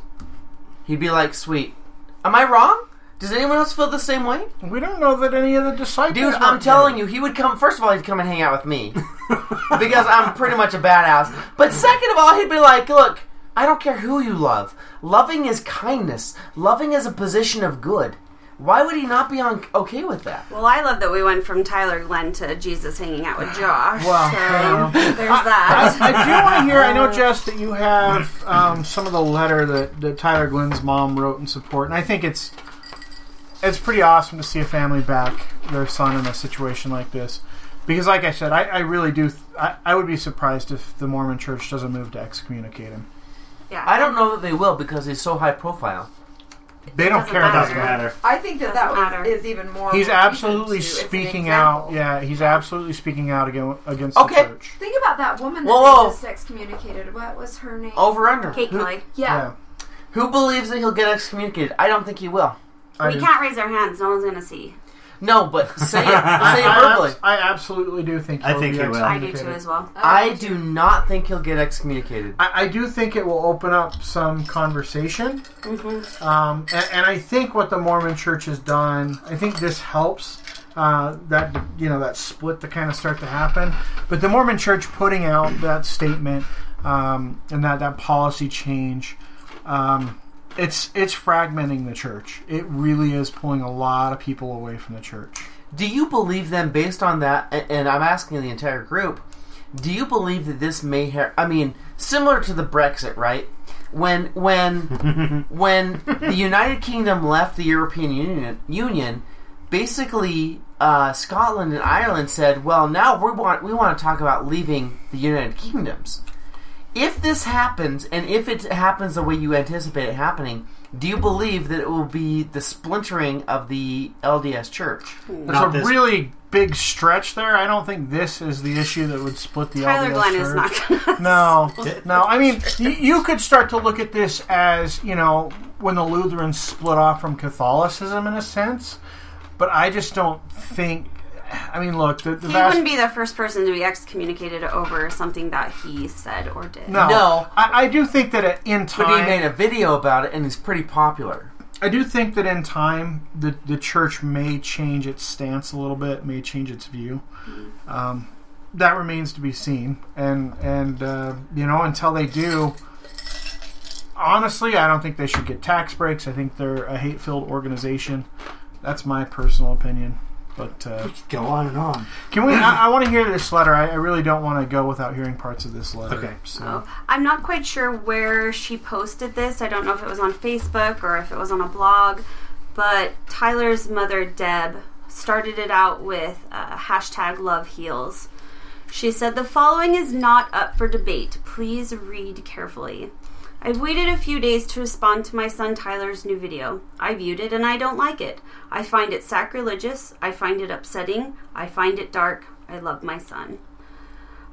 He'd be like, sweet. Am I wrong? Does anyone else feel the same way? we don't know that any of the disciples. Dude, I'm telling gay. you, he would come. First of all, he'd come and hang out with me because I'm pretty much a badass. But second of all, he'd be like, "Look, I don't care who you love. Loving is kindness. Loving is a position of good. Why would he not be on okay with that?" Well, I love that we went from Tyler Glenn to Jesus hanging out with Josh. Well, so yeah. there's that. I, I do want to hear. I know, Jess, that you have um, some of the letter that, that Tyler Glenn's mom wrote in support, and I think it's it's pretty awesome to see a family back their son in a situation like this. Because, like I said, I, I really do. Th- I, I would be surprised if the Mormon Church doesn't move to excommunicate him. yeah, I don't know that they will because he's so high profile. They don't doesn't care matter. about Doesn't matter. I think that that Doesn't was, matter. is even more. He's reason absolutely to- it's an speaking out. example. Yeah, he's absolutely speaking out against, against Okay. the church. Okay. Think about that woman that Whoa, they whoa. just excommunicated. What was her name? Over under. Kate Who, Kelly. Yeah. who believes that he'll get excommunicated? I don't think he will. I We do. can't raise our hands. No one's gonna see. No, but say it. Say it I, verbally. abs- I absolutely do think. I he'll think be he will. I do too as well. I do not think he'll get excommunicated. I, I do think it will open up some conversation. Mm-hmm. Um, and, and I think what the Mormon Church has done, I think this helps uh, that you know that split to kind of start to happen. But the Mormon Church putting out that statement um, and that that policy change, um, it's it's fragmenting the church. It really is pulling a lot of people away from the church. Do you believe then, based on that, and I'm asking the entire group, do you believe that this may have? I mean, similar to the Brexit, right? When when when the United Kingdom left the European Union, Union basically uh, Scotland and Ireland said, "Well, now we want we want to talk about leaving the United Kingdoms." If this happens, and if it happens the way you anticipate it happening, do you believe that it will be the splintering of the LDS Church? It's Not a this- really big stretch there. I don't think this is the issue that would split the Tyler LDS Glenn church. is not gonna. No, no. I mean, you, you could start to look at this as you know when the Lutherans split off from Catholicism in a sense, but I just don't think. I mean, look, the, the He vast, wouldn't be the first person to be excommunicated over something that he said or did. no, No. I, I do think that in time But he made a video about it, and he's pretty popular. I do think that in time, the the church may change its stance a little bit, may change its view. Um, that remains to be seen, and and uh, you know until they do. Honestly, I don't think they should get tax breaks. I think they're a hate-filled organization. That's my personal opinion. But uh, Go on and on. can we? I, I want to hear this letter. I, I really don't want to go without hearing parts of this letter. Okay. So Oh, I'm not quite sure where she posted this. I don't know if it was on Facebook or if it was on a blog. But Tyler's mother, Deb, started it out with uh, hashtag love heals. She said, The following is not up for debate. Please read carefully. I've waited a few days to respond to my son Tyler's new video. I viewed it and I don't like it. I find it sacrilegious. I find it upsetting. I find it dark. I love my son.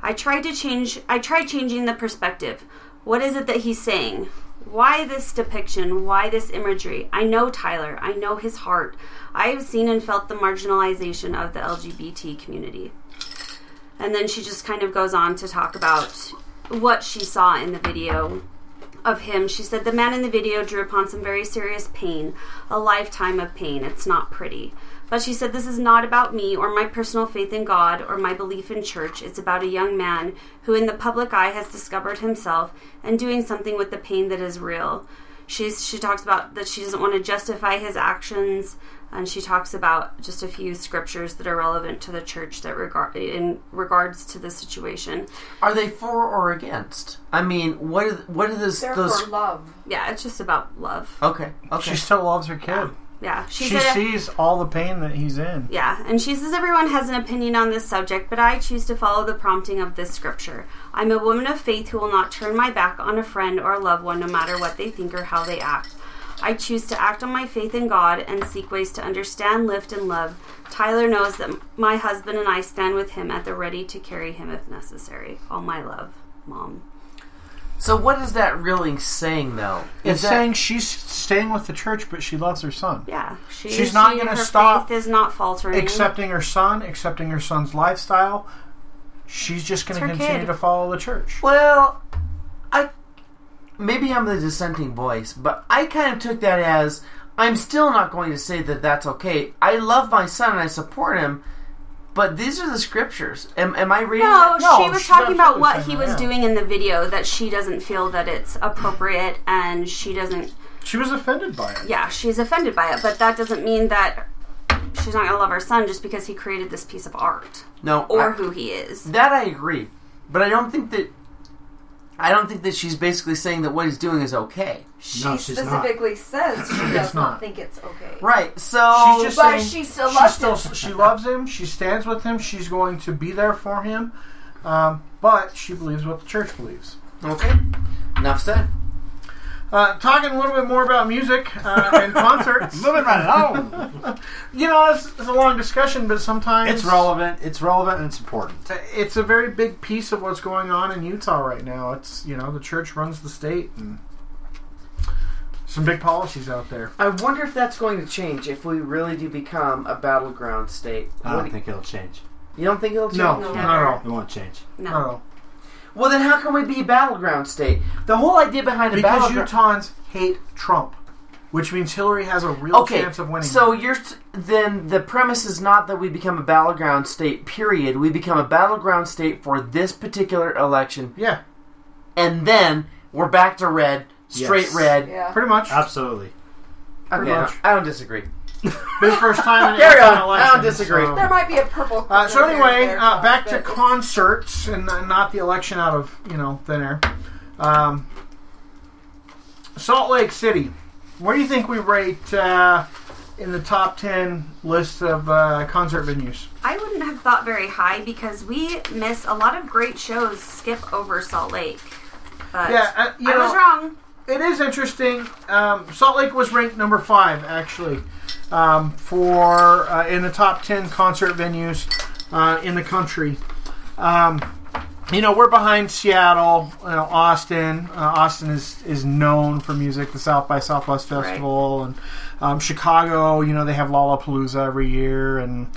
I tried to change I tried changing the perspective. What is it that he's saying? Why this depiction? Why this imagery? I know Tyler. I know his heart. I have seen and felt the marginalization of the LGBT community. And then she just kind of goes on to talk about what she saw in the video of him. She said, The man in the video drew upon some very serious pain, a lifetime of pain. It's not pretty. But she said, This is not about me or my personal faith in God or my belief in church. It's about a young man who, in the public eye, has discovered himself and doing something with the pain that is real. She's, she talks about that she doesn't want to justify his actions, and she talks about just a few scriptures that are relevant to the church that regard in regards to the situation. Are they for or against? I mean, what are what are those? They're those for love. Yeah, it's just about love. okay, okay. She still loves her kid. Yeah, she, She said. sees all the pain that he's in. Yeah, and she says everyone has an opinion on this subject, but I choose to follow the prompting of this scripture. I'm a woman of faith who will not turn my back on a friend or a loved one no matter what they think or how they act. I choose to act on my faith in God and seek ways to understand, lift, and love. Tyler knows that my husband and I stand with him at the ready to carry him if necessary. All my love, Mom. so what is that really saying, though? Is It's that- saying she's staying with the church, but she loves her son. Yeah, she, She's not she- gonna stop Faith is not faltering. Accepting her son, accepting her son's lifestyle. She's just going to continue kid. to follow the church. Well, I maybe I'm the dissenting voice, but I kind of took that as I'm still not going to say that that's okay. I love my son and I support him, but these are the scriptures. Am, am I reading? No. No, she was she's talking about what he was yeah. doing in the video that she doesn't feel that it's appropriate and she doesn't She was offended by it. yeah, she's offended by it, but that doesn't mean that she's not going to love her son just because he created this piece of art no, or I- who he is. that I agree, but I don't think that. I don't think that she's basically saying that what he's doing is okay. She No, she's not. specifically says she does not. not. think it's okay. Right. So She's just But saying she still she loves still him. she loves him. She stands with him. She's going to be there for him. Um, but she believes what the church believes. okay. Enough said. Uh, talking a little bit more about music uh, and concerts. Moving right along. you know, it's, it's a long discussion, but sometimes it's relevant. It's relevant and it's important. It's a very big piece of what's going on in Utah right now. It's you know the church runs the state and some big policies out there. I wonder if that's going to change if we really do become a battleground state. I don't do- think it'll change. you don't think it'll change? No, No. not at all. It won't change. No. Not at all. Well, then how can we be a battleground state? The whole idea behind a Because battleground. Utahns hate Trump, which means Hillary has a real okay, chance of winning. so you're t- then the premise is not that we become a battleground state. Period. We become a battleground state for this particular election, yeah, and then we're back to red, straight Yes. red. Yeah. pretty much. Absolutely. Okay, pretty I much. don't- I don't disagree. Big first time in Carry in on. I don't disagree. so- There might be a purple. Uh, so anyway, there, uh, back to concerts and uh, not the election out of you know thin air. Um, Salt Lake City. Where do you think we rate uh, in the top ten list of uh, concert venues? I wouldn't have thought very high because we miss a lot of great shows skip over Salt Lake. But Yeah, uh, you I know, was wrong. It is interesting. Um, Salt Lake was ranked number five actually um, for uh, in the top ten concert venues uh, in the country. Um, you know, we're behind Seattle, you know, Austin. Uh, Austin is is known for music, the South by Southwest Festival, and um, Chicago. You know, they have Lollapalooza every year, and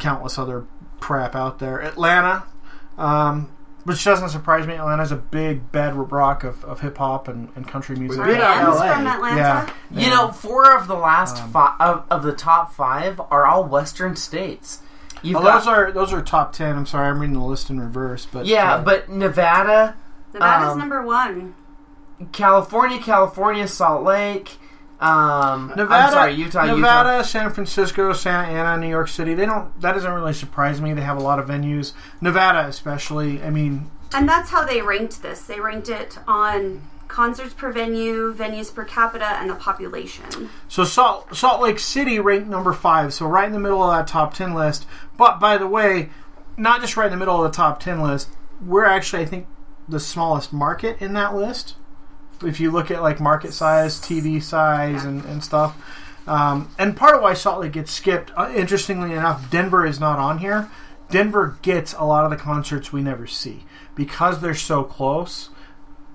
countless other crap out there. Atlanta. Um, which doesn't surprise me. Atlanta's a big bedrock of, of hip hop and, and country music. We've Bands LA. from Atlanta. Yeah. You know, four of the last Um, five of, of the top five are all Western states. You've Oh, got- those are those are top ten. I'm sorry, I'm reading the list in reverse, but yeah, uh, but Nevada, Nevada's Um, number one. California, California, Salt Lake. Um, Nevada, I'm sorry, Utah, Nevada, Utah. San Francisco, Santa Ana, New York City. They don't. That doesn't really surprise me. They have a lot of venues. Nevada, especially. I mean, And that's how they ranked this. They ranked it on concerts per venue, venues per capita, and the population. so Salt Salt Lake City ranked number five, so right in the middle of that top ten list. But by the way, not just right in the middle of the top ten list. We're actually, I think, the smallest market in that list. If you look at like market size, TV size, and, and stuff. Um, and part of why Salt Lake gets skipped, uh, interestingly enough, Denver is not on here. Denver gets a lot of the concerts we never see because they're so close.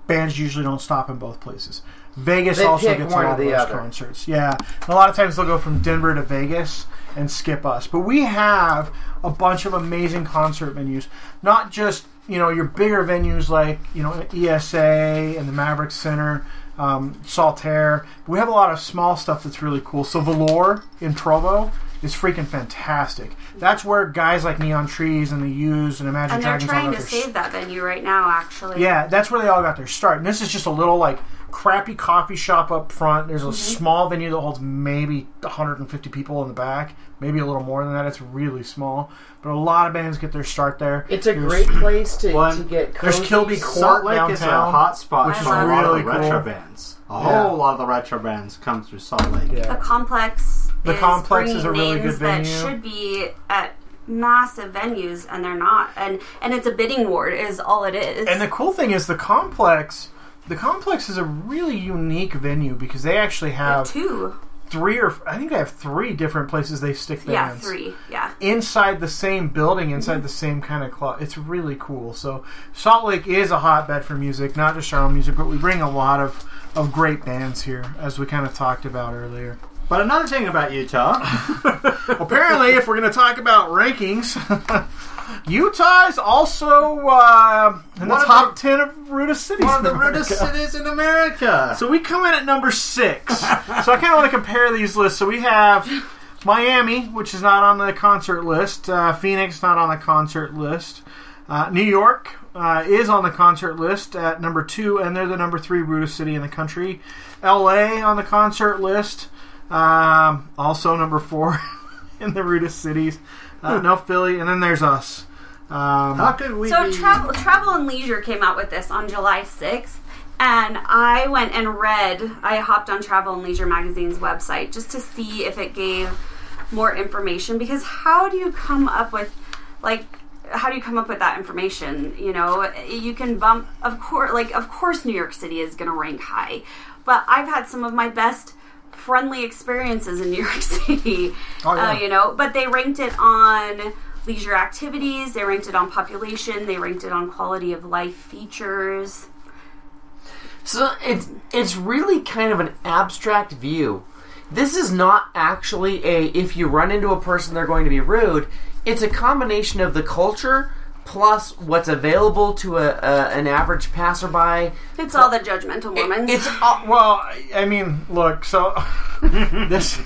Bands usually don't stop in both places. Vegas They also gets a lot of those other. concerts. Yeah, And a lot of times they'll go from Denver to Vegas and skip us. But we have a bunch of amazing concert venues, not just you know your bigger venues like you know ESA and the Maverick Center, um, Saltair. We have a lot of small stuff that's really cool. So Velour in Provo is freaking fantastic. That's where guys like Neon Trees and the Used and Imagine And they're Dragons trying to save that venue right now, actually. yeah, that's where they all got their start. And this is just a little like crappy coffee shop up front. There's a Mm-hmm. small venue that holds maybe 150 people in the back, maybe a little more than that. It's really small, but a lot of bands get their start there. It's a There's- great place to, One- to get. There's cozy. Kilby Salt Court Lake is a downtown, hot spot which for is a lot really of the retro cool. bands. A Yeah. whole lot of the retro bands come through Salt Lake. Yeah. The complex. The is Complex is a really names good venue. That should be at massive venues, and they're not. And and it's a bidding war, is all it is. And the cool thing is the complex. The complex is a really unique venue because they actually They have have two. three or I think they have three different places they stick Yeah, bands. three. Yeah. inside the same building, inside Mm-hmm. the same kind of club. It's really cool. So Salt Lake is a hotbed for music, not just our own music, but we bring a lot of of great bands here, as we kind of talked about earlier. But another thing about Utah, Apparently, if we're going to talk about rankings, Utah is also uh, in the One top the- ten of rudest cities. one of the America. rudest cities in America. So we come in at number six. so I kind of want to compare these lists. So we have Miami, which is not on the concert list. Uh, Phoenix, not on the concert list. Uh, New York uh, is on the concert list at number two, and they're the number three rudest city in the country. LA on the concert list, um, also number four in the rudest cities. Uh, no Philly, and then there's us. Um, How could we So be? travel, travel and leisure came out with this on July sixth, and I went and read. I hopped on Travel and Leisure magazine's website just to see if it gave more information. Because how do you come up with like? How do you come up with that information? You know, you can bump. Of course, like of course, New York City is going to rank high, but I've had some of my best friendly experiences in New York City. Oh, yeah. uh, you know, but they ranked it on leisure activities, they ranked it on population, they ranked it on quality of life features. So it's it's really kind of an abstract view. This is not actually a if you run into a person they're going to be rude. It's a combination of the culture plus what's available to a, a an average passerby. It's all the judgmental Mormons. It's all, well, I mean, look. So this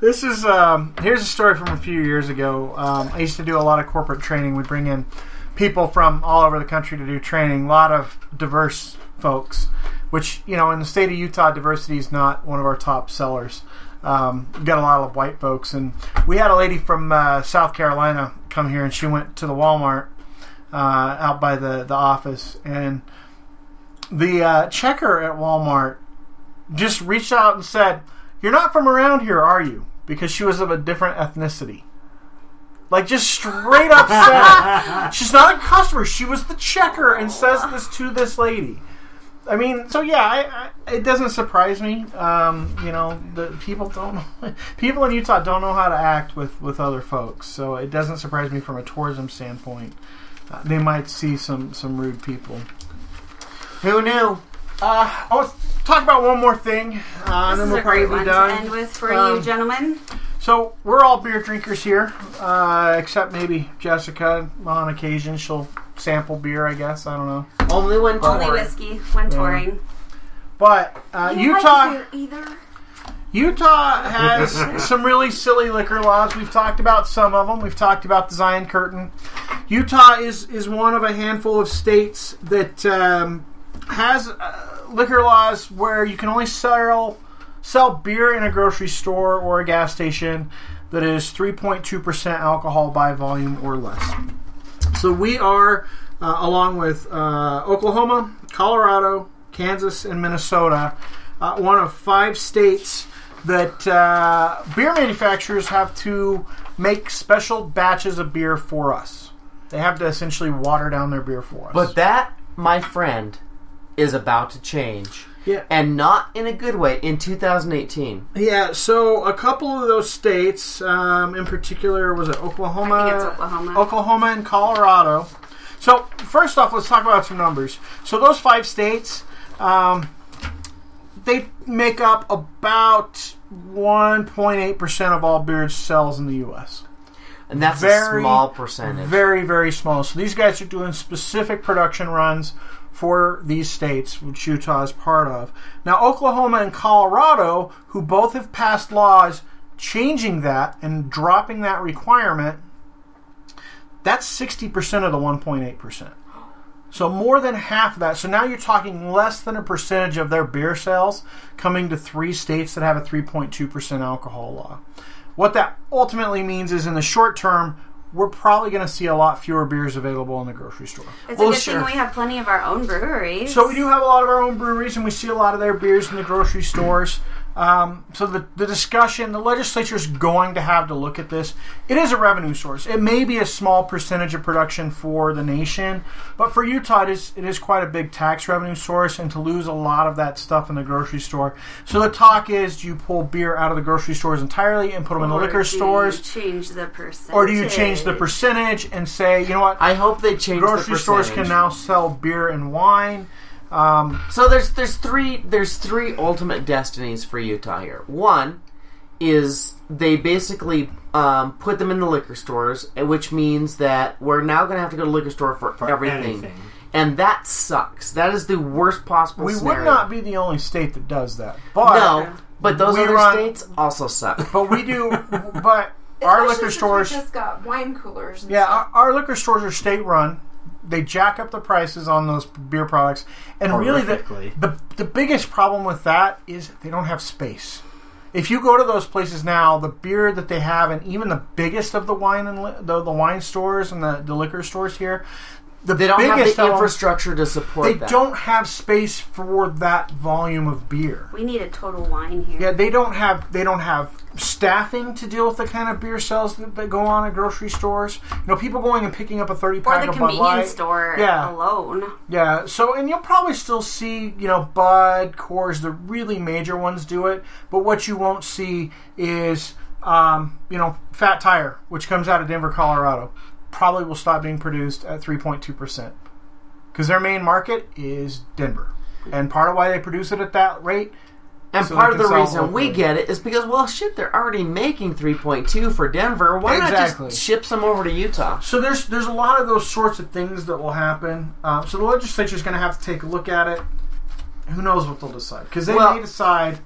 this is um, here's a story from a few years ago. Um, I used to do a lot of corporate training. We'd bring in people from all over the country to do training. A lot of diverse folks, which you know, in the state of Utah, diversity is not one of our top sellers. Um, we got a lot of white folks, and we had a lady from uh, South Carolina come here, and she went to the Walmart uh, out by the the office, and the uh, checker at Walmart just reached out and said, "You're not from around here, are you?" Because she was of a different ethnicity. Like just straight up said, she's not a customer. She was the checker, and says this to this lady. I mean, so yeah, I, I, it doesn't surprise me. Um, you know, the people don't. people in Utah don't know how to act with with other folks, so it doesn't surprise me from a tourism standpoint. Uh, they might see some some rude people. Who knew? Uh, I'll talk about one more thing, uh, and this then is we'll a great probably one be done. to end with for Um, you gentlemen. So we're all beer drinkers here, uh, except maybe Jessica. On occasion, she'll sample beer. I guess I don't know. Only when Only whiskey when touring. But uh, You Utah, like either. Utah has some really silly liquor laws. We've talked about some of them. We've talked about the Zion Curtain. Utah is is one of a handful of states that um, has uh, liquor laws where you can only sell sell beer in a grocery store or a gas station that is 3.2% alcohol by volume or less. So we are, uh, along with uh, Oklahoma, Colorado, Kansas, and Minnesota, uh, one of five states that uh, beer manufacturers have to make special batches of beer for us. They have to essentially water down their beer for us. But that, my friend, is about to change. Yeah. And not in a good way in 2018. Yeah, so a couple of those states, um, in particular, was it Oklahoma? I think it's Oklahoma. Oklahoma and Colorado. So first off, let's talk about some numbers. So those five states, um, they make up about 1.8 percent of all beer sales in the U.S. And that's Very, a small percentage. Very, very small. So these guys are doing specific production runs for these states, which Utah is part of. Now, Oklahoma and Colorado, who both have passed laws changing that and dropping that requirement, that's 60% of the 1.8%. So more than half of that. So now you're talking less than a percentage of their beer sales coming to three states that have a 3.2% alcohol law. What that ultimately means is in the short term, we're probably going to see a lot fewer beers available in the grocery store. It's Well, a good sure. thing we have plenty of our own breweries. So we do have a lot of our own breweries, and we see a lot of their beers in the grocery stores. Um, so the, the discussion, the legislature is going to have to look at this. It is a revenue source. It may be a small percentage of production for the nation, but for Utah, it is it is quite a big tax revenue source. And to lose a lot of that stuff in the grocery store, so the talk is: do you pull beer out of the grocery stores entirely and put them in the liquor do you stores, change the percentage. or do you change the percentage and say, you know what? I hope they change grocery the stores can now sell beer and wine. Um, So there's there's three there's three ultimate destinies for Utah here. One is they basically um, put them in the liquor stores, which means that we're now going to have to go to the liquor store for, For everything, anything. and that sucks. That is the worst possible. we scenario. would not be the only state that does that, but No, but those other run- states also suck. but we do. But our Especially liquor stores, We just got wine coolers. And yeah, stuff. our, our liquor stores are state run. They jack up the prices on those beer products, and really, the, the the biggest problem with that is they don't have space. If you go to those places now, the beer that they have, and even the biggest of the wine and li- the, the wine stores and the, the liquor stores here, the They don't have the infrastructure to support They that. don't have space for that volume of beer. We need a total wine here. Yeah, they don't have they don't have staffing to deal with the kind of beer sales that, that go on at grocery stores. You know, people going and picking up a thirty or pack the of Bud convenience Light. store Yeah. alone. Yeah, so and you'll probably still see you know Bud, Coors, the really major ones do it, but what you won't see is um, you know Fat Tire, which comes out of Denver, Colorado, probably will stop being produced at three point two percent because their main market is Denver, and part of why they produce it at that rate. And So part of the reason we locally. get it is because, well, shit, they're already making 3.2 for Denver. Why Exactly. not just ship some over to Utah? So there's there's a lot of those sorts of things that will happen. Um, so the legislature is going to have to take a look at it. Who knows what they'll decide? Because they Well- may decide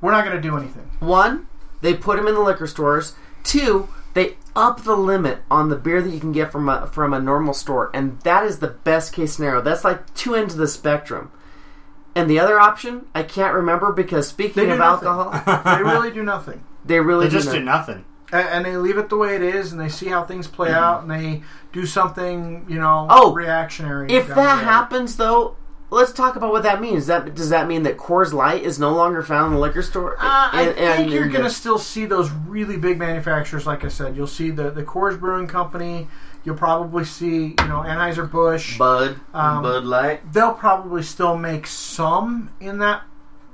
we're not going to do anything. One, they put them in the liquor stores. Two, they up the limit on the beer that you can get from a from a normal store, and that is the best case scenario. That's like two ends of the spectrum. And the other option, I can't remember because speaking They do of nothing. alcohol, they really do nothing, they really They just do do nothing. A- and they leave it the way it is, and they see how things play out, and they do something you know Oh, reactionary. If down that road. happens, though, let's talk about what that means. That does that mean that Coors Light is no longer found in the liquor store? Uh, I And- think and- you're and going to the- still see those really big manufacturers. Like I said, you'll see the the Coors Brewing Company. You'll probably see you know Anheuser Busch. Bud, Um, Bud Light. they'll probably still make some in that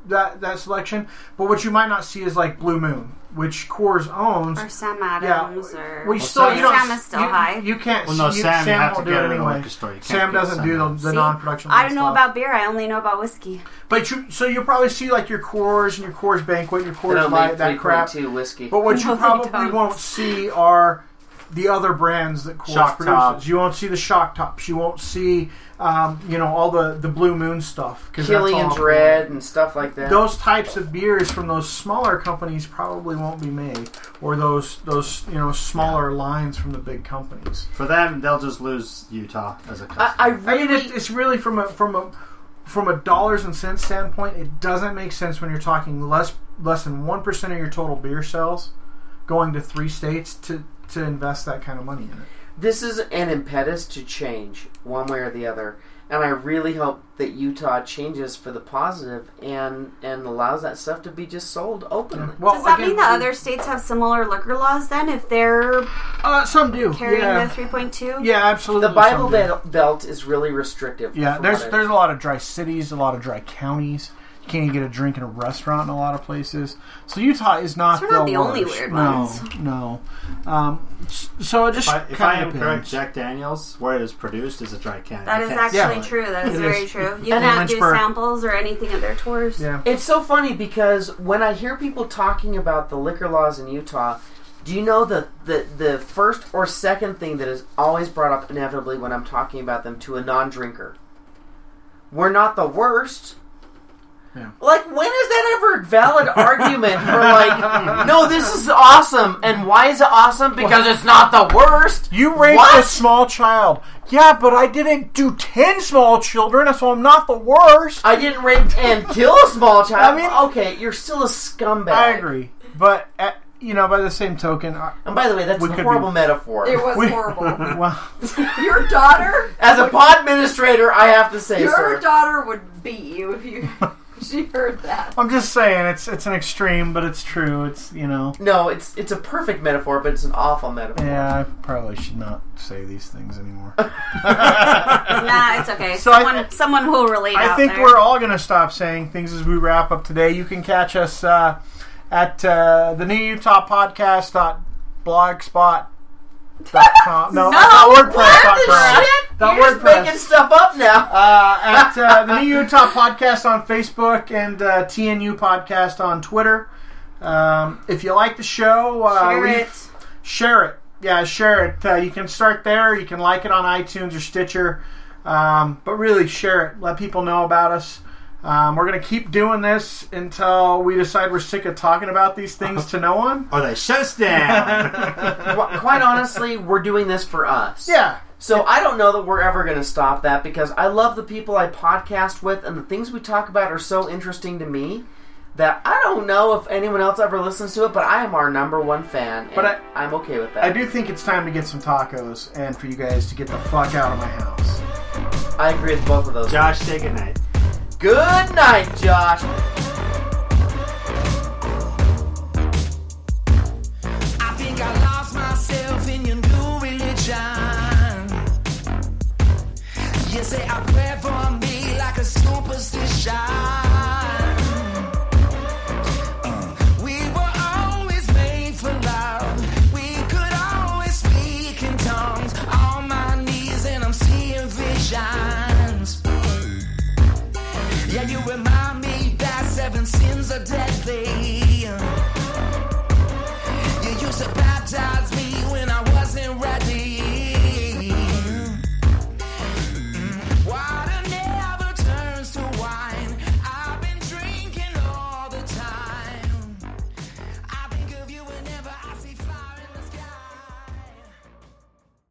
that that selection, but what you might not see is like Blue Moon, which Coors owns. Or Sam Yeah, Adams. or we still you don't Sam is still you, high. You can't. Well, no, you, Sam, you have to won't get do it it in a anyway. You Sam doesn't Sam do the, the See, non-production. I don't know stuff. about beer. I only know about whiskey. But you, so you'll probably see like your Coors and your Coors Banquet, your Coors Light, that crap. 3.2 whiskey. But what you No, they probably won't see are the other brands that Coors Shock produces. Top. You won't see the shock tops. You won't see, um, you know, all the the Blue Moon stuff. 'cause that's Killian's all- Red and stuff like that. Those types of beers from those smaller companies probably won't be made, or those those you know smaller lines from the big companies. For them, they'll just lose Utah as a I, customer. I I mean, it, it's really from a from a from a dollars and cents standpoint, it doesn't make sense when you're talking less less than one percent of your total beer sales going to three states to to invest that kind of money in it. this is an impetus to change one way or the other. And I really hope that Utah changes for the positive and and allows that stuff to be just sold openly. Well, Does that again, mean that other states have similar liquor laws then if they're uh, some do carrying yeah. the 3.2? yeah, absolutely. The Bible. Belt belt is really restrictive. Yeah, there's there's a lot of dry cities, a lot of dry counties. You can't even get a drink in a restaurant in a lot of places. So Utah is not. They're not the the only worst. weird no, ones. No, um, so it just If I, if kinda I am depends. correct, Jack Daniels, where it is produced, is a dry can. That You is can't actually sell it. true. That is It very is. true. You And can't do samples or anything at their tours. Yeah. It's so funny because when I hear people talking about the liquor laws in Utah, do you know the, the, the first or second thing that is always brought up inevitably when I'm talking about them to a non drinker? We're not the worst. Yeah. Like, when is that ever a valid argument for, like, no, this is awesome, and why is it awesome? Because it's not the worst. You raped What? a small child. Yeah, but I didn't do ten small children, so I'm not the worst. I didn't rape and kill a small child. I mean- okay, you're still a scumbag. I agree, but uh, you know, by the same token, I, And by the way, that's a horrible be- metaphor. It was We- horrible. well, Your daughter, As a pod administrator, I have to say, your sir. daughter would beat you if you she heard that. I'm just saying it's it's an extreme, but it's true. It's you know, No, it's it's a perfect metaphor, but it's an awful metaphor. yeah, I probably should not say these things anymore. Nah, it's okay. So I- someone, someone will relate. I out think there. we're all going to stop saying things as we wrap up today. You can catch us uh, at uh, the New Utah Podcast dot blogspot dot com. No, No, dot WordPress What dot the com. shit? Dot You're just WordPress. making stuff up now. Uh, at uh, the New Utah Podcast on Facebook and uh, TNU Podcast on Twitter. Um, if you like the show, uh, Share it. share it. Yeah, share it. Uh, you can start there. You can like it on iTunes or Stitcher. Um, but really, share it. Let people know about us. Um, we're going to keep doing this until we decide we're sick of talking about these things to no one. Or they shut us down. Quite honestly, we're doing this for us. Yeah. So I don't know that we're ever going to stop that because I love the people I podcast with, and the things we talk about are so interesting to me that I don't know if anyone else ever listens to it, but I am our number one fan, and But I- I'm okay with that. I do think it's time to get some tacos and for you guys to get the fuck out of my house. I agree with both of those. Josh, say goodnight. Good night, Josh. I think I lost myself in your new religion. You say I pray for me like a superstition. Uh, we were